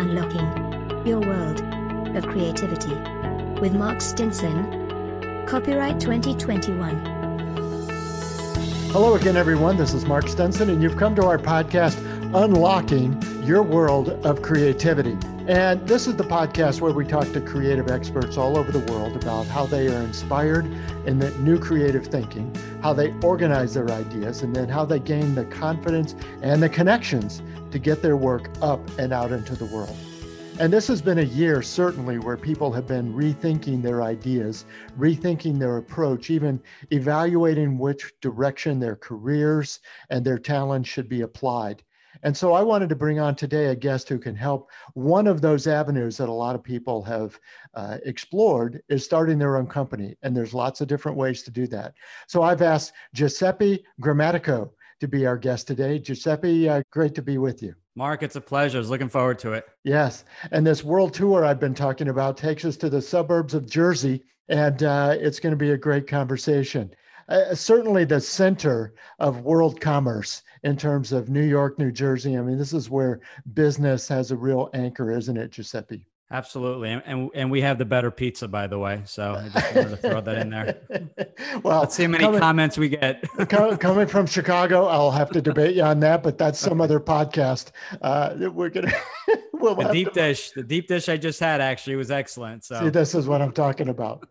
Unlocking Your World of Creativity with Mark Stinson. Copyright 2021. Hello again, everyone. This is Mark Stinson, and you've come to our podcast, Unlocking Your World of Creativity. And this is the podcast where we talk to creative experts all over the world about how they are inspired in the new creative thinking, how they organize their ideas, and then how they gain the confidence and the connections to get their work up and out into the world. And this has been a year, certainly, where people have been rethinking their ideas, rethinking their approach, even evaluating which direction their careers and their talents should be applied. And so I wanted to bring on today a guest who can help. One of those avenues that a lot of people have uh, explored is starting their own company. And there's lots of different ways to do that. So I've asked Giuseppe Grammatico to be our guest today. Giuseppe, uh, great to be with you. Mark, it's a pleasure. I was looking forward to it. Yes. And this world tour I've been talking about takes us to the suburbs of Jersey, and uh, it's going to be a great conversation. Uh, certainly the center of world commerce in terms of New York, New Jersey. I mean, this is where business has a real anchor, isn't it, Giuseppe? Absolutely, and and we have the better pizza, by the way. So I just wanted to throw that in there. well, let's see how many coming, comments we get. coming from Chicago, I'll have to debate you on that, but that's some other podcast. Uh, we're gonna. we'll the deep to, dish, the deep dish I just had actually was excellent. So see, this is what I'm talking about.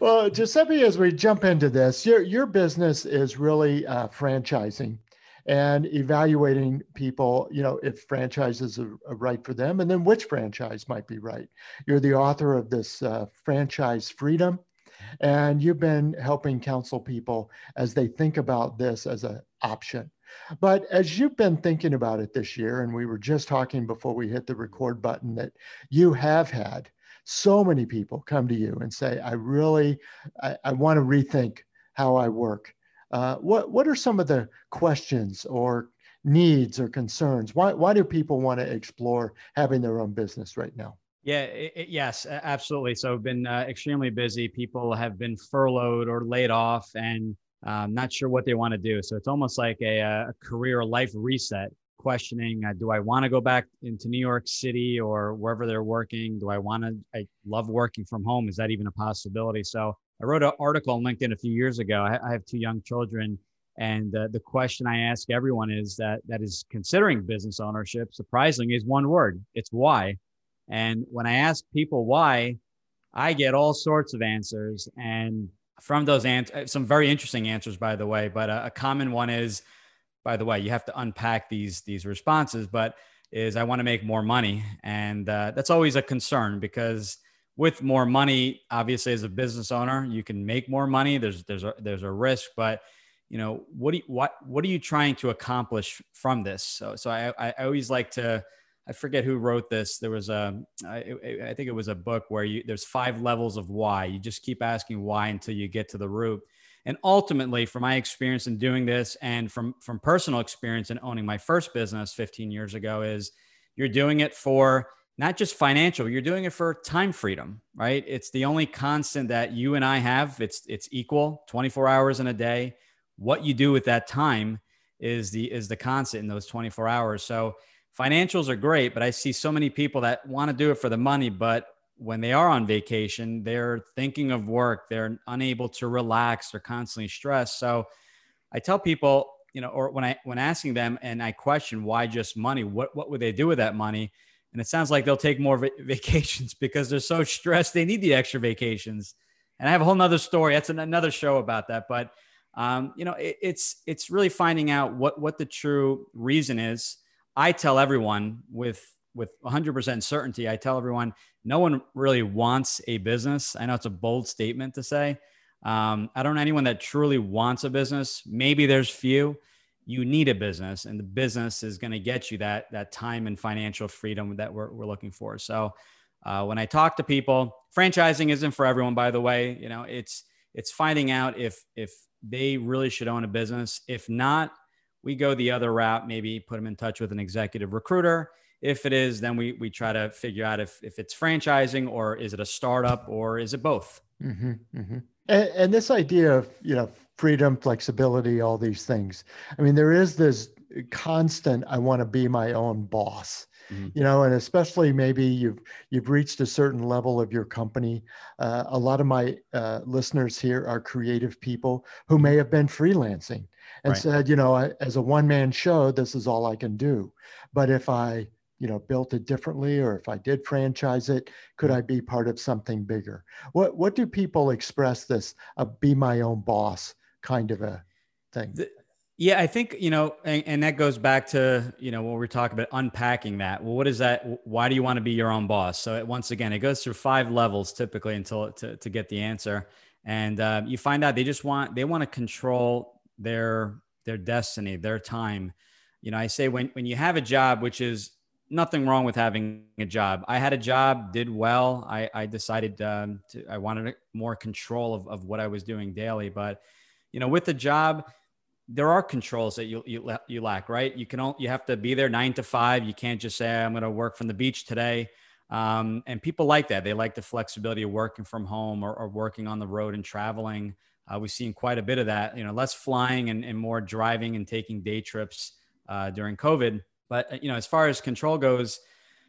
well, Giuseppe, as we jump into this, your your business is really uh, franchising and evaluating people, you know, if franchises are, are, right for them and then which franchise might be right. You're the author of this uh, franchise freedom, and you've been helping counsel people as they think about this as an option. But as you've been thinking about it this year, and we were just talking before we hit the record button that you have had so many people come to you and say, I really, I, I want to rethink how I work. Uh, what what are some of the questions or needs or concerns? Why why do people want to explore having their own business right now? Yeah, it, it, yes, absolutely. So I've been uh, extremely busy. People have been furloughed or laid off, and um, not sure what they want to do. So it's almost like a, a career life reset. Questioning: uh, Do I want to go back into New York City or wherever they're working? Do I want to? I love working from home. Is that even a possibility? So I wrote an article on LinkedIn a few years ago. I, have two young children, and uh, the question I ask everyone is that that is considering business ownership. Surprisingly, is one word. It's why. And when I ask people why, I get all sorts of answers. And from those answers, uh, some very interesting answers, by the way. But a, a common one is, by the way, you have to unpack these these responses. But is I want to make more money, and uh, that's always a concern because with more money, obviously as a business owner, you can make more money. There's there's a, there's a risk, but you know what do you, what what are you trying to accomplish from this? So so I I always like to I forget who wrote this. There was a I, I think it was a book where you there's five levels of why. You just keep asking why until you get to the root. And ultimately, from my experience in doing this, and from from personal experience in owning my first business 15 years ago, is you're doing it for not just financial you're doing it for time freedom right? It's the only constant that you and i have. It's it's equal 24 hours in a day. What you do with that time is the is the constant in those 24 hours. So financials are great but i see so many people that want to do it for the money but when they are on vacation they're thinking of work they're unable to relax they're constantly stressed. So i tell people you know or when i when asking them and i question why just money what what would they do with that money and it sounds like they'll take more vacations because they're so stressed. They need the extra vacations. And I have a whole nother story. That's an, another show about that. But, um, you know, it, it's, it's really finding out what, what the true reason is. I tell everyone with, with 100% certainty, I tell everyone, no one really wants a business. I know it's a bold statement to say. Um, I don't know anyone that truly wants a business. Maybe there's few you need a business and the business is going to get you that that time and financial freedom that we're, we're looking for. So uh, when i talk to people franchising isn't for everyone by the way. You know it's it's finding out if if they really should own a business. If not we go the other route maybe put them in touch with an executive recruiter. If it is then we we try to figure out if if it's franchising or is it a startup or is it both. Mm-hmm, mm-hmm. And, and, this idea of you know freedom, flexibility, all these things. I mean, there is this constant i want to be my own boss mm-hmm. you know and especially maybe you've you've reached a certain level of your company uh, a lot of my uh, listeners here are creative people who may have been freelancing and right. said you know I, as a one-man show this is all i can do but if i you know built it differently or if i did franchise it could i be part of something bigger what what do people express this a be my own boss kind of a thing the, yeah i think you know and, and, that goes back to you know what we're talking about unpacking that well what is that why do you want to be your own boss so it, once again it goes through five levels typically until to, to get the answer and uh, you find out they just want they want to control their their destiny their time you know i say when when you have a job which is nothing wrong with having a job. I had a job, did well. I, I decided um, to, I wanted more control of, of what I was doing daily. But, you know, with the job, there are controls that you, you, you lack, right? You can, only, you have to be there nine to five. You can't just say, I'm going to work from the beach today. Um, and people like that. They like the flexibility of working from home or, or working on the road and traveling. Uh, we've seen quite a bit of that, you know, less flying and, and more driving and taking day trips uh, during COVID. But uh, you know, as far as control goes,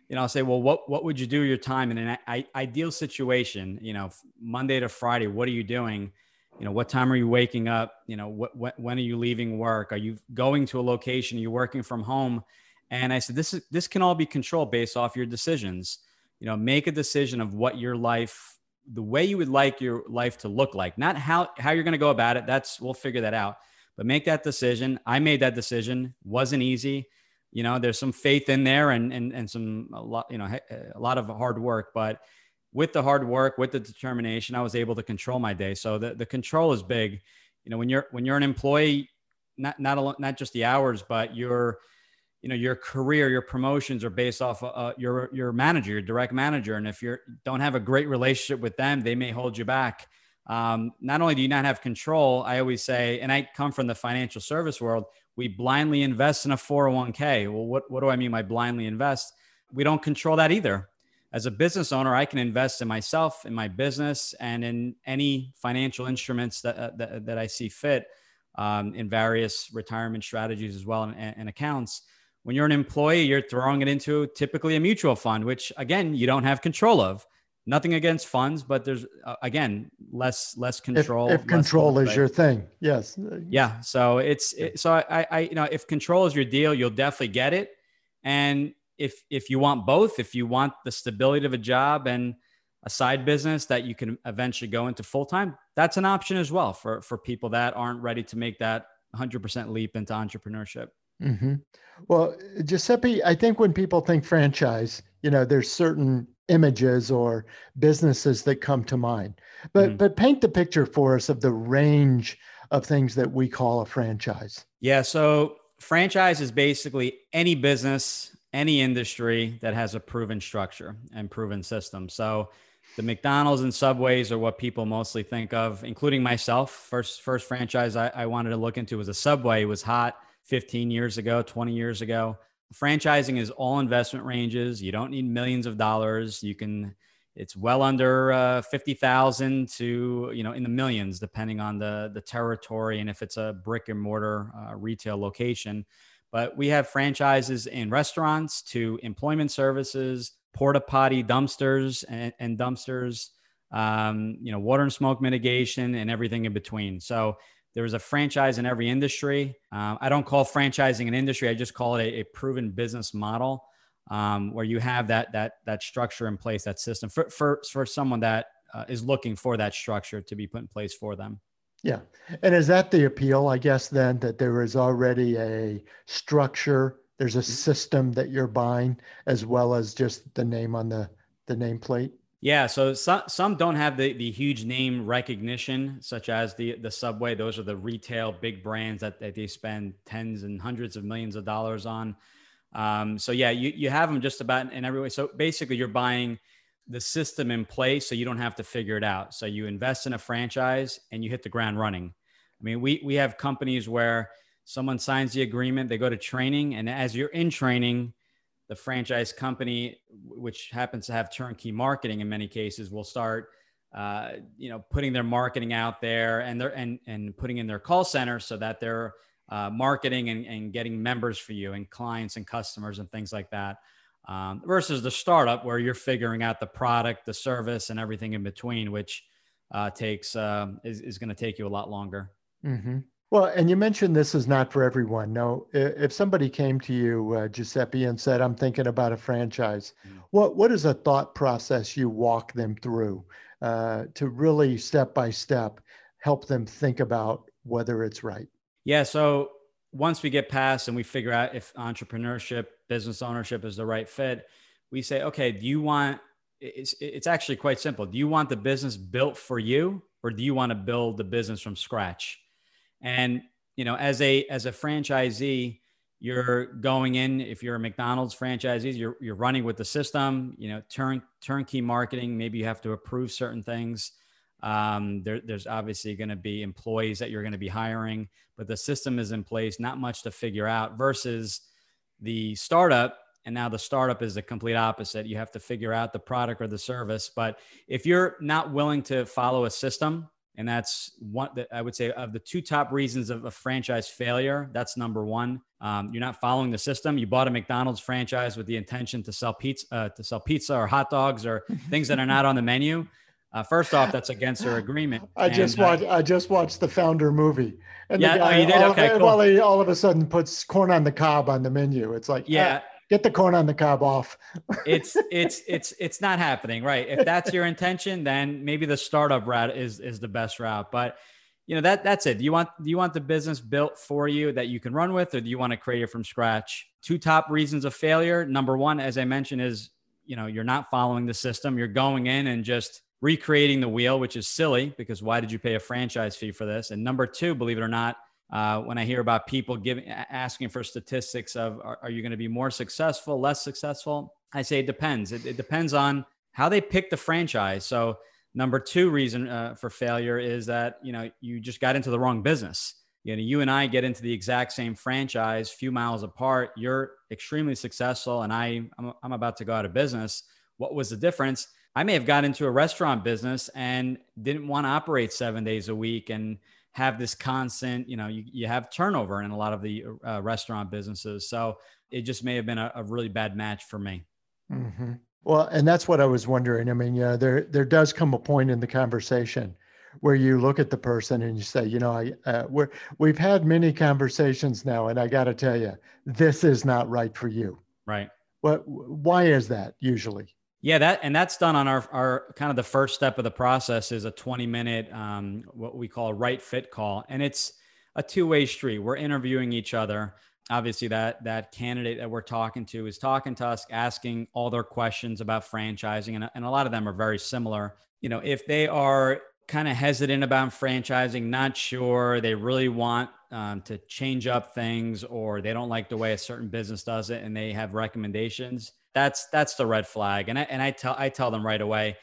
you know, I'll say, well, what what would you do your time in an ideal situation? You know, Monday to Friday, what are you doing? You know, what time are you waking up? You know, what, what when are you leaving work? Are you going to a location? Are you working from home? And I said, this is this can all be controlled based off your decisions. You know, make a decision of what your life, the way you would like your life to look like, not how how you're going to go about it. That's we'll figure that out. But make that decision. I made that decision. wasn't easy you know there's some faith in there and and and some a lot you know a lot of hard work but with the hard work with the determination i was able to control my day so the, the control is big you know when you're when you're an employee not not not just the hours but your you know your career your promotions are based off of uh, your your manager your direct manager and if you don't have a great relationship with them they may hold you back um, not only do you not have control i always say and i come from the financial service world we blindly invest in a 401k. Well, what, what do I mean by blindly invest? We don't control that either. As a business owner, I can invest in myself, in my business, and in any financial instruments that, uh, that, that, I see fit um, in various retirement strategies as well and, and accounts. When you're an employee, you're throwing it into typically a mutual fund, which again, you don't have control of nothing against funds, but there's uh, again less less control. If, if less control is your thing, yes. Yeah. So it's it, so I, I you know if control is your deal, you'll definitely get it. And if if you want both, if you want the stability of a job and a side business that you can eventually go into full time, that's an option as well for for people that aren't ready to make that 100% leap into entrepreneurship. Mm-hmm. Well, Giuseppe, I think when people think franchise, you know, there's certain images or businesses that come to mind. But mm but paint the picture for us of the range of things that we call a franchise. Yeah, so franchise is basically any business, any industry that has a proven structure and proven system. So the McDonald's and Subways are what people mostly think of, including myself. First first franchise I, I wanted to look into was a Subway. It was hot 15 years ago, 20 years ago franchising is all investment ranges. You don't need millions of dollars. You can, it's well under uh, 50,000 to, you know, in the millions, depending on the, the territory and if it's a brick and mortar uh, retail location. But we have franchises in restaurants to employment services, porta potty dumpsters and, and dumpsters, um, you know, water and smoke mitigation and everything in between. So there is a franchise in every industry. Um, I don't call franchising an industry. I just call it a, a proven business model um, where you have that that that structure in place, that system for for for someone that uh, is looking for that structure to be put in place for them. Yeah, and is that the appeal? I guess then that there is already a structure. There's a mm-hmm. system that you're buying, as well as just the name on the the nameplate. Yeah, so some some don't have the the huge name recognition, such as the the Subway. Those are the retail big brands that, that they spend tens and hundreds of millions of dollars on. Um, so yeah, you you have them just about in every way. So basically, you're buying the system in place, so you don't have to figure it out. So you invest in a franchise and you hit the ground running. I mean, we we have companies where someone signs the agreement, they go to training, and as you're in training the franchise company, which happens to have turnkey marketing in many cases, will start, uh, you know, putting their marketing out there and they're and and putting in their call center so that they're uh, marketing and, and getting members for you and clients and customers and things like that. Um, versus the startup where you're figuring out the product, the service, and everything in between, which uh, takes uh, is, is going to take you a lot longer. Mm-hmm. Well, and you mentioned this is not for everyone. No, if somebody came to you, uh, Giuseppe, and said, "I'm thinking about a franchise," mm-hmm. what what is a thought process you walk them through uh, to really step by step help them think about whether it's right? Yeah. So once we get past and we figure out if entrepreneurship, business ownership is the right fit, we say, okay, do you want? It's it's actually quite simple. Do you want the business built for you, or do you want to build the business from scratch? And you know, as a as a franchisee, you're going in. If you're a McDonald's franchisee, you're you're running with the system. You know, turn turnkey marketing. Maybe you have to approve certain things. Um, there, there's obviously going to be employees that you're going to be hiring, but the system is in place. Not much to figure out. Versus the startup, and now the startup is the complete opposite. You have to figure out the product or the service. But if you're not willing to follow a system, and that's one that I would say of the two top reasons of a franchise failure. That's number one. Um, you're not following the system. You bought a McDonald's franchise with the intention to sell pizza, uh, to sell pizza or hot dogs or things that are not on the menu. Uh, first off, that's against their agreement. I and, just watched. Uh, I just watched the founder movie, and yeah, the guy, oh, you did. All, okay, cool. Well, he all of a sudden puts corn on the cob on the menu. It's like, yeah, get the corn on the cob off. it's it's it's it's not happening, right? If that's your intention, then maybe the startup route is is the best route. But you know that that's it. Do you want do you want the business built for you that you can run with, or do you want to create it from scratch? Two top reasons of failure. Number one, as I mentioned, is you know you're not following the system. You're going in and just recreating the wheel, which is silly because why did you pay a franchise fee for this? And number two, believe it or not, uh, when I hear about people giving asking for statistics of are, are you going to be more successful, less successful, I say it depends. It, it, depends on how they pick the franchise. So number two reason uh, for failure is that you know you just got into the wrong business. You know, you and I get into the exact same franchise, few miles apart. You're extremely successful, and I I'm, I'm about to go out of business. What was the difference? I may have got into a restaurant business and didn't want to operate seven days a week and have this constant, you know, you, you have turnover in a lot of the uh, restaurant businesses. So it just may have been a, a really bad match for me. Mm-hmm. Well, and that's what I was wondering. I mean, yeah, there there does come a point in the conversation where you look at the person and you say, you know, I uh, we're we've had many conversations now, and I got to tell you, this is not right for you. Right. What? Why is that usually? Yeah, that and that's done on our our kind of the first step of the process is a 20 minute um, what we call a right fit call, and it's a two way street. We're interviewing each other. Obviously, that that candidate that we're talking to is talking to us, asking all their questions about franchising, and, and a lot of them are very similar. You know, if they are kind of hesitant about franchising, not sure, they really want um, to change up things, or they don't like the way a certain business does it, and they have recommendations that's that's the red flag. And I and I tell I tell them right away,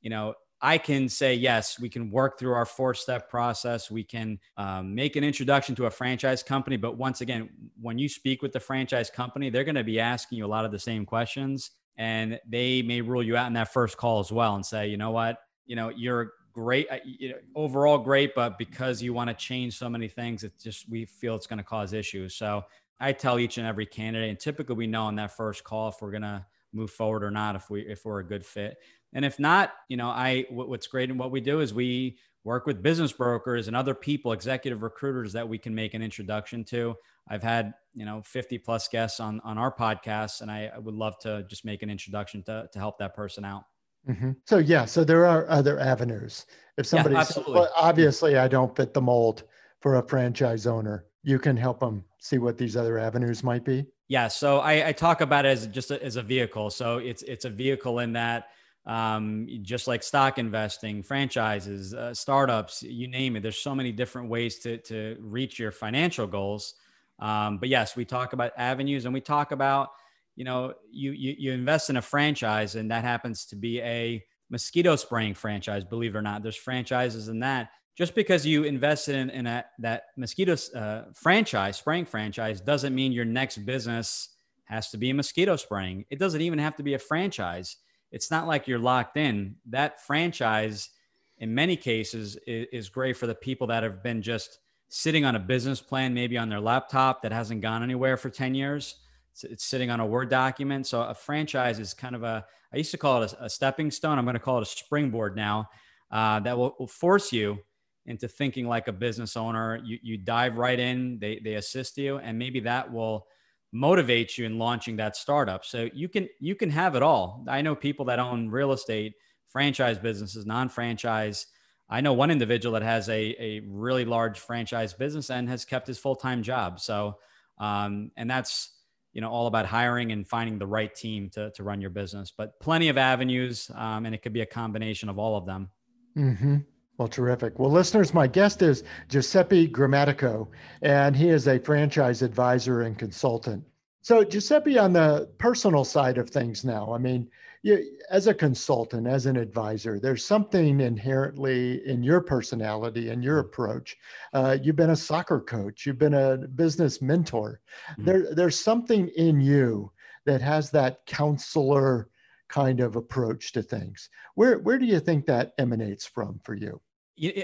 you know, I can say yes, we can work through our four step process. We can um, make an introduction to a franchise company. But once again, when you speak with the franchise company, they're going to be asking you a lot of the same questions, and they may rule you out in that first call as well and say, you know what, you know, you're great, uh, you know, overall great, but because you want to change so many things, it's just we feel it's going to cause issues. So I tell each and every candidate, and typically we know on that first call if we're gonna move forward or not, if we if we're a good fit. And if not, you know, I what's great in what we do is we work with business brokers and other people, executive recruiters that we can make an introduction to. I've had you know 50 plus guests on on our podcast, and I, I would love to just make an introduction to to help that person out. Mm-hmm. So yeah, so there are other avenues. If somebody yeah, well, obviously I don't fit the mold for a franchise owner, you can help them see what these other avenues might be? Yeah. So I, I talk about it as just a, as a vehicle. So it's it's a vehicle in that um, just like stock investing, franchises, uh, startups, you name it. There's so many different ways to to reach your financial goals. Um, but yes, we talk about avenues, and we talk about you know you, you you invest in a franchise, and that happens to be a mosquito spraying franchise. Believe it or not, there's franchises in that just because you invested in, in that mosquito uh, franchise, spraying franchise, doesn't mean your next business has to be mosquito spraying. It doesn't even have to be a franchise. It's not like you're locked in. That franchise, in many cases, is, is great for the people that have been just sitting on a business plan, maybe on their laptop that hasn't gone anywhere for 10 years. It's, it's sitting on a Word document. So a franchise is kind of a, I used to call it a, a stepping stone. I'm going to call it a springboard now uh, that will, will, force you into thinking like a business owner. You, you dive right in, they, they assist you, and maybe that will motivate you in launching that startup. So you can, you can have it all. I know people that own real estate, franchise businesses, non-franchise, I know one individual that has a, a really large franchise business and has kept his full time job. So, um, and that's you know all about hiring and finding the right team to to run your business. But plenty of avenues, um, and it could be a combination of all of them. Mm-hmm. Well, terrific. Well, listeners, my guest is Giuseppe Grammatico, and he is a franchise advisor and consultant. So, Giuseppe, on the personal side of things now, I mean, you, as a consultant, as an advisor, there's something inherently in your personality and your approach. Uh, you've been a soccer coach, you've been a business mentor. Mm-hmm. There, there's something in you that has that counselor kind of approach to things. Where, where do you think that emanates from for you?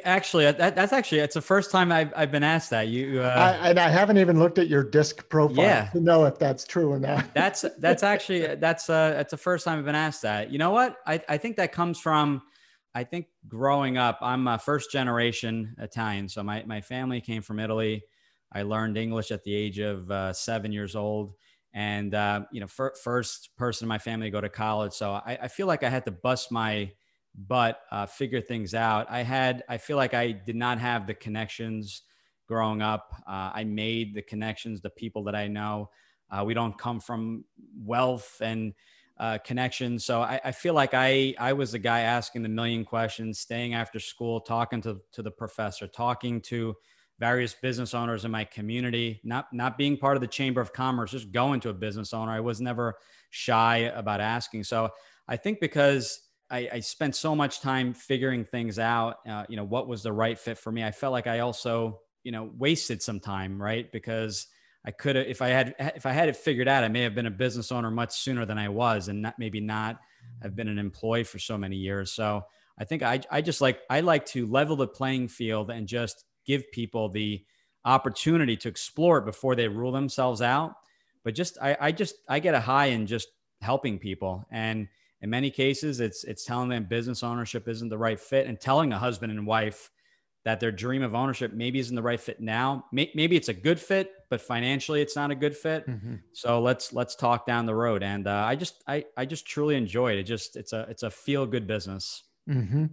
Actually, uh, that, that's actually it's the first time I've, I've been asked that. You uh, I, and I haven't even looked at your disc profile yeah. to know if that's true or not. that's that's actually that's uh that's the first time I've been asked that. You know what? I I think that comes from I think growing up. I'm a first generation Italian, so my my family came from Italy. I learned English at the age of uh, seven years old, and uh, you know, fir- first person in my family to go to college. So I, I feel like I had to bust my butt uh, figure things out. I had, I feel like I did not have the connections growing up. Uh, I made the connections, the people that I know. Uh, we don't come from wealth and uh, connections. So I, I, feel like I, I was the guy asking the million questions, staying after school, talking to, to the professor, talking to various business owners in my community, not, not being part of the chamber of commerce, just going to a business owner. I was never shy about asking. So I think because I, I, spent so much time figuring things out. Uh, you know, what was the right fit for me. I felt like I also, you know, wasted some time, right? Because I could have, if I had, if I had it figured out, I may have been a business owner much sooner than I was, and not, maybe not have been an employee for so many years. So I think I, I just like, I like to level the playing field and just give people the opportunity to explore it before they rule themselves out. But just, I, I just, I get a high in just helping people. And in many cases it's it's telling them business ownership isn't the right fit and telling a husband and wife that their dream of ownership maybe isn't the right fit now. Maybe it's a good fit but financially it's not a good fit. Mm-hmm. so let's let's talk down the road. And uh, i just i i just truly enjoy it. It just it's a it's a feel good business Mm-hmm.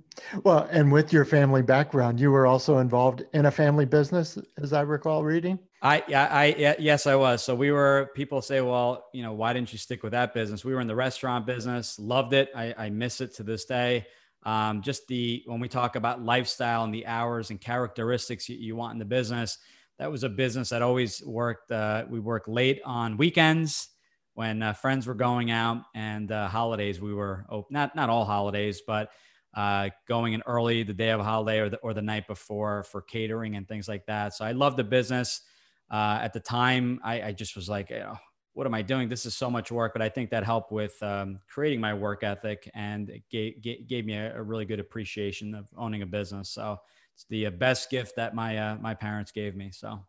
Well, and with your family background, you were also involved in a family business, as I recall reading. I, yeah, I, yes, I was. So we were. People say, well, you know, why didn't you stick with that business? We were in the restaurant business, loved it. I, I miss it to this day. Um, just the when we talk about lifestyle and the hours and characteristics you, you want in the business, that was a business that always worked. Uh, we worked late on weekends when uh, friends were going out, and uh, holidays we were open. Not not all holidays, but uh, going in early the day of holiday or the, or the night before for catering and things like that. So I love the business. Uh, at the time, I, I, just was like, know, what am I doing? This is so much work. But I think that helped with um, creating my work ethic and it gave, gave, gave me a, a, really good appreciation of owning a business. So it's the uh, best gift that my uh, my parents gave me. So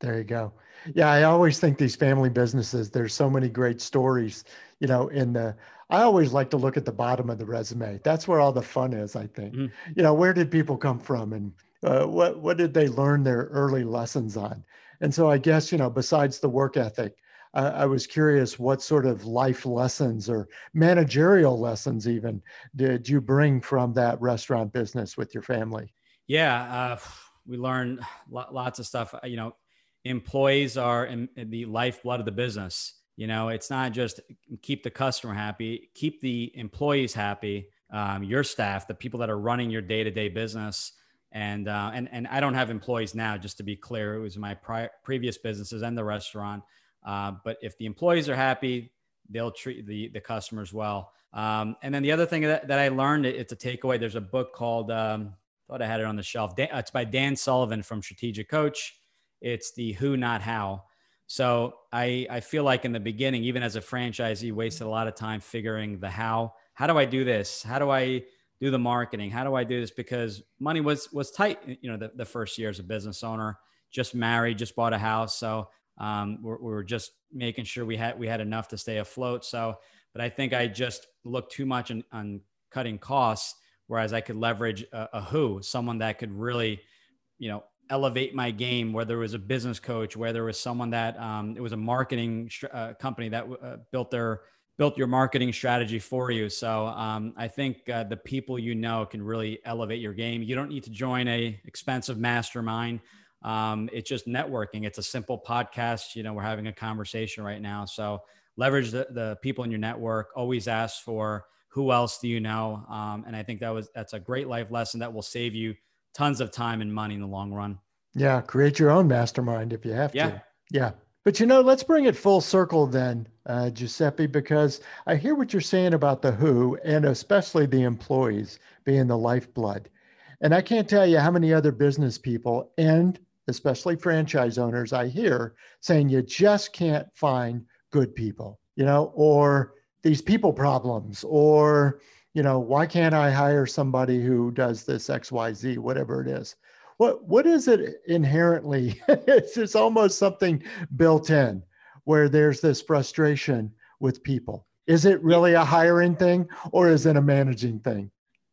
there you go. Yeah, I always think these family businesses, there's so many great stories, you know, in the I always like to look at the bottom of the resume. That's where all the fun is, I think. Mm-hmm. You know, where did people come from and uh, what what did they learn their early lessons on? And so I guess, you know, besides the work ethic, uh, I was curious what sort of life lessons or managerial lessons even did you bring from that restaurant business with your family? Yeah, uh, we learned lots of stuff. You know, employees are in, in the lifeblood of the business. You know, it's not just keep the customer happy, keep the employees happy, um, your staff, the people that are running your day to day business. And, uh, and, and I don't have employees now, just to be clear. It was my previous businesses and the restaurant. Uh, but if the employees are happy, they'll treat the, the customers well. Um, and then the other thing that, that I learned, it's a takeaway. There's a book called, um, thought I had it on the shelf. Dan, it's by Dan Sullivan from Strategic Coach. It's the who, not how. So I, I feel like in the beginning, even as a franchisee, wasted a lot of time figuring the how. How do I do this? How do I do the marketing? How do I do this? Because money was was tight, you know, the, the first year as a business owner. just married, just bought a house. So um, we're, we're just making sure we had we had enough to stay afloat. So, but I think I just looked too much on, on cutting costs, whereas I could leverage a, a who, someone that could really, you know, elevate my game. Whether it was a business coach, whether it was someone that um, it was a marketing uh, company that uh, built their built your marketing strategy for you. So um, I think uh, the people you know can really elevate your game. You don't need to join a expensive mastermind. Um, it's just networking. It's a simple podcast. You know, we're having a conversation right now. So leverage the, the people in your network. Always ask for who else do you know. Um, and I think that was that's a great life lesson that will save you tons of time and money in the long run. Yeah, create your own mastermind if you have yeah. to. Yeah. But you know, let's bring it full circle then, uh, Giuseppe, because I hear what you're saying about the who and especially the employees being the lifeblood. And I can't tell you how many other business people and especially franchise owners, I hear saying you just can't find good people, you know, or these people problems, or, you know, why can't I hire somebody who does this XYZ, whatever it is. What, what is it inherently? it's just almost something built in where there's this frustration with people. Is it really a hiring thing or is it a managing thing?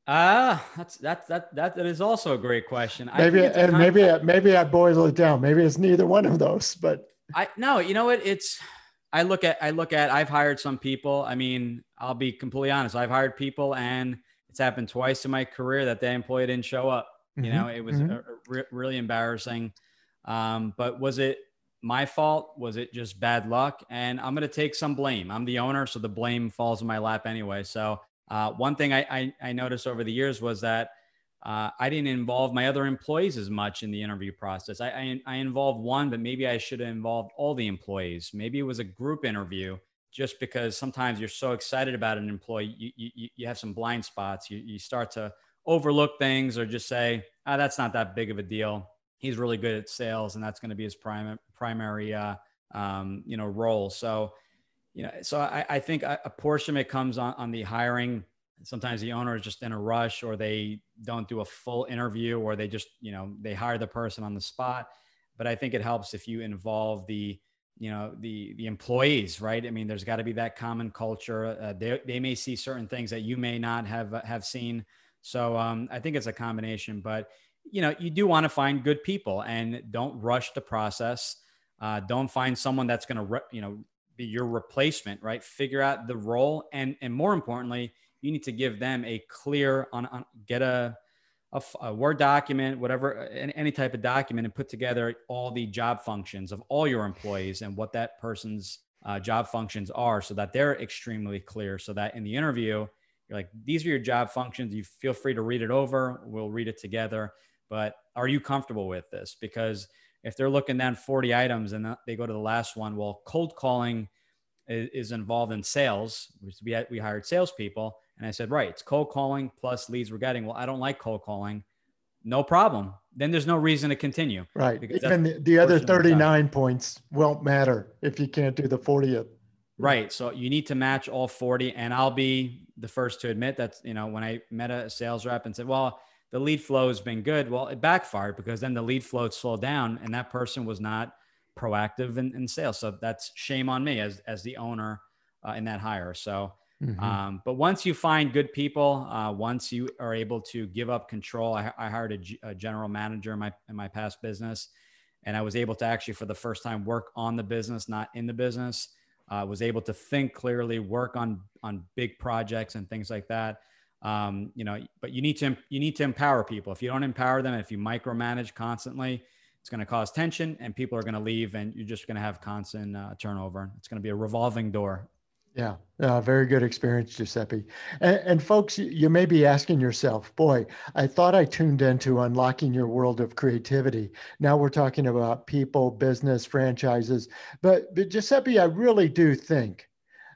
Ah, uh, that's that's that that that is also a great question. Maybe and maybe of, maybe I boil it down. Maybe it's neither one of those, but I no, you know what? It's I look at I look at I've hired some people. I mean, I'll be completely honest. I've hired people, and it's happened twice in my career that the employee didn't show up. Mm-hmm. You know, it was mm-hmm. a, a re- really embarrassing. Um, but was it my fault? Was it just bad luck? And I'm going to take some blame. I'm the owner, so the blame falls in my lap anyway. So uh, one thing I, I, I, noticed over the years was that uh, I didn't involve my other employees as much in the interview process. I, I, I involved one, but maybe I should have involved all the employees. Maybe it was a group interview just because sometimes you're so excited about an employee, you, you, you have some blind spots. You, you start to overlook things or just say, oh, that's not that big of a deal. He's really good at sales and that's going to be his prime, primary, uh, um, you know, role. So, you know, so I, I think a, a, portion of it comes on, on the hiring. Sometimes the owner is just in a rush or they don't do a full interview or they just, you know, they hire the person on the spot. But I think it helps if you involve the, you know, the, the employees, right? I mean, there's got to be that common culture. Uh, they, they may see certain things that you may not have, uh, have seen. So um, I think it's a combination, but you know, you do want to find good people and don't rush the process. Uh, don't find someone that's going to, re- you know, be your replacement, right? Figure out the role, and and more importantly, you need to give them a clear on, on get a, a, a word document, whatever, any, type of document, and put together all the job functions of all your employees and what that person's uh, job functions are, so that they're extremely clear. So that in the interview, you're like, these are your job functions. You feel free to read it over. We'll read it together. But are you comfortable with this? Because if they're looking down 40 items and they go to the last one, well, cold calling is, involved in sales. Which we, we hired salespeople. And I said, right, it's cold calling plus leads we're getting. Well, I don't like cold calling. No problem. Then there's no reason to continue. Right. And the, the other 39 points won't matter if you can't do the 40th. Right. So you need to match all 40. And I'll be the first to admit that, you know, when I met a sales rep and said, well, the lead flow has been good. Well, it backfired because then the lead flow slowed down and that person was not proactive in, in sales. So that's shame on me as, as the owner uh, in that hire. So, mm-hmm. um, but once you find good people, uh, once you are able to give up control, I, I hired a, G, a, general manager in my, in my past business and I was able to actually for the first time work on the business, not in the business. Uh, was able to think clearly, work on, on big projects and things like that um, you know but you need to you need to empower people if you don't empower them if you micromanage constantly it's going to cause tension and people are going to leave and you're just going to have constant uh, turnover it's going to be a revolving door yeah, uh, very good experience, Giuseppe. And, and, folks, you may be asking yourself, boy, I thought I tuned into unlocking your world of creativity. Now we're talking about people, business, franchises. But, but Giuseppe, I really do think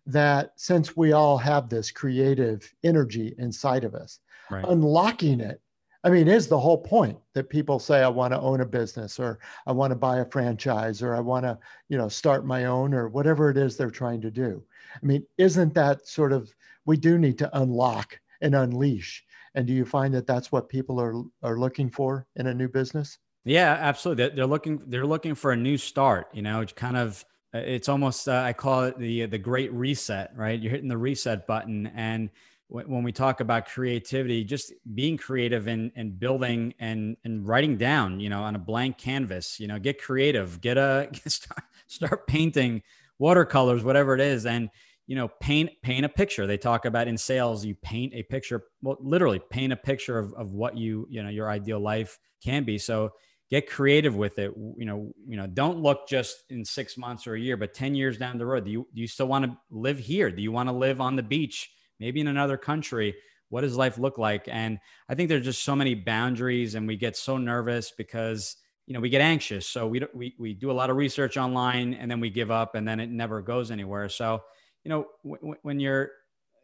that since we all have this creative energy inside of us, right. unlocking it, I mean, is the whole point that people say, I want to own a business or I want to buy a franchise or I want to, you know, start my own or whatever it is they're trying to do. I mean, isn't that sort of, we do need to unlock and unleash. And do you find that that's what people are, are looking for in a new business? Yeah, absolutely. They're looking they're looking for a new start. You know, it's kind of it's almost uh, I call it the the great reset. Right, you're hitting the reset button, and when we talk about creativity, just being creative and, and building and, and writing down, you know, on a blank canvas, you know, get creative, get a start, start painting watercolors, whatever it is. And, you know, paint, paint a picture. They talk about in sales, you paint a picture, well, literally paint a picture of, of what you, you know, your ideal life can be. So get creative with it. You know, you know, don't look just in six months or a year, but 10 years down the road, do you, do you still want to live here? Do you want to live on the beach? maybe in another country what does life look like and i think there's just so many boundaries and we get so nervous because you know we get anxious. So we we, we do a lot of research online and then we give up and then it never goes anywhere. So you know w- when you're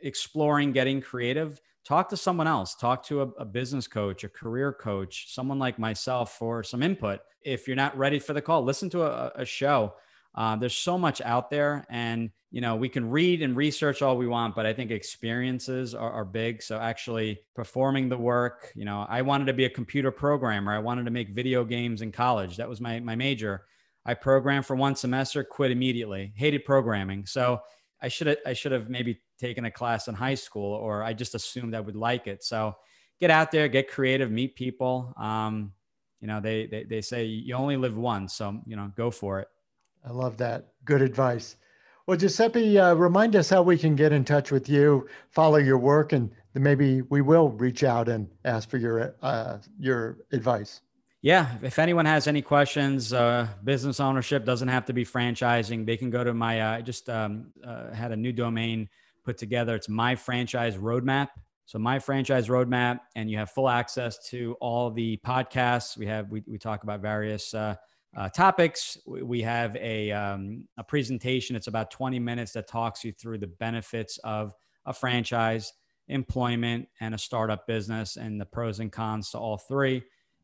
exploring getting creative talk to someone else. Talk to a, a business coach a career coach someone like myself for some input. If you're not ready for the call listen to a, a show uh, there's so much out there, and you know we can read and research all we want, but I think experiences are, are big. So actually performing the work, you know, I wanted to be a computer programmer. I wanted to make video games in college. That was my my major. I programmed for one semester, quit immediately. Hated programming. So I should have I should have maybe taken a class in high school, or I just assumed I would like it. So get out there, get creative, meet people. Um, you know, they, they they say you only live once, so you know, go for it. I love that. Good advice. Well, Giuseppe, uh, remind us how we can get in touch with you, follow your work, and maybe we will reach out and ask for your uh, your advice. Yeah, if anyone has any questions, uh, business ownership doesn't have to be franchising. They can go to my. Uh, I just um, uh, had a new domain put together. It's my franchise roadmap. So my franchise roadmap, and you have full access to all the podcasts. We have we we talk about various uh, topics. We have a, um, a presentation. It's about 20 minutes that talks you through the benefits of a franchise, employment, and a startup business, and the pros and cons to all three,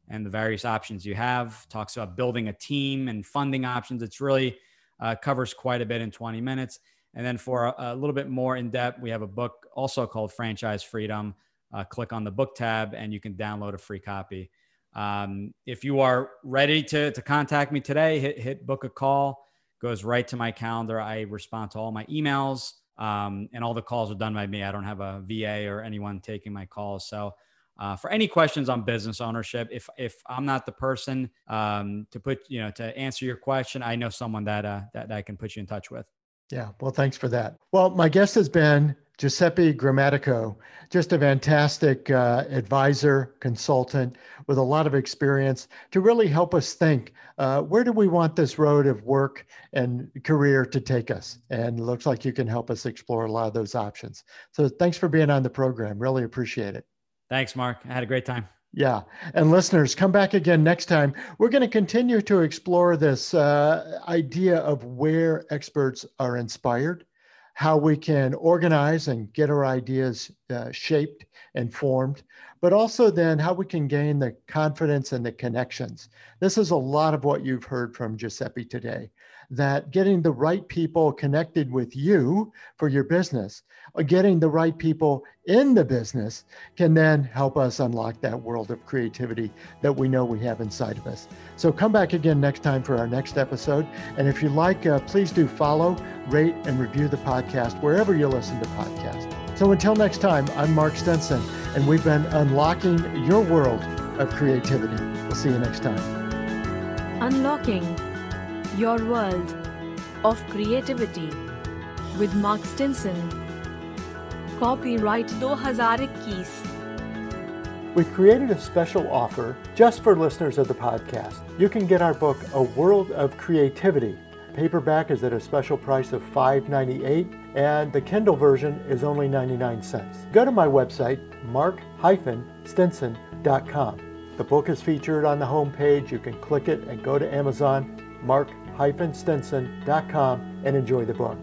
and the various options you have. Talks about building a team and funding options. It's really uh, covers quite a bit in 20 minutes. And then for a, a, little bit more in depth, we have a book also called Franchise Freedom. Uh, click on the book tab, and you can download a free copy. Um, if you are ready to, to contact me today, hit, hit book a call, goes right to my calendar. I respond to all my emails, um, and all the calls are done by me. I don't have a VA or anyone taking my calls. So, uh, for any questions on business ownership, if if I'm not the person um, to put you know to answer your question, I know someone that uh, that, that I can put you in touch with. Yeah, well, thanks for that. Well, my guest has been Giuseppe Grammatico, just a fantastic uh, advisor, consultant with a lot of experience to really help us think uh, where do we want this road of work and career to take us? And it looks like you can help us explore a lot of those options. So thanks for being on the program. Really appreciate it. Thanks, Mark. I had a great time. Yeah. And listeners, come back again next time. We're going to continue to explore this uh, idea of where experts are inspired how we can organize and get our ideas uh, shaped and formed, but also then how we can gain the confidence and the connections. This is a lot of what you've heard from Giuseppe today that getting the right people connected with you for your business, or getting the right people in the business can then help us unlock that world of creativity that we know we have inside of us. So come back again next time for our next episode. And if you like, uh, please do follow, rate, and review the podcast wherever you listen to podcasts. So until next time, I'm Mark Stinson, and we've been unlocking your world of creativity. We'll see you next time. Unlocking your world of creativity with Mark Stinson. Copyright 2021. We've created a special offer just for listeners of the podcast. You can get our book, A World of Creativity. Paperback is at a special price of $5.98, and the Kindle version is only 99 cents. Go to my website, mark-stinson.com. The book is featured on the homepage. You can click it and go to Amazon, mark-stinson.com, and enjoy the book.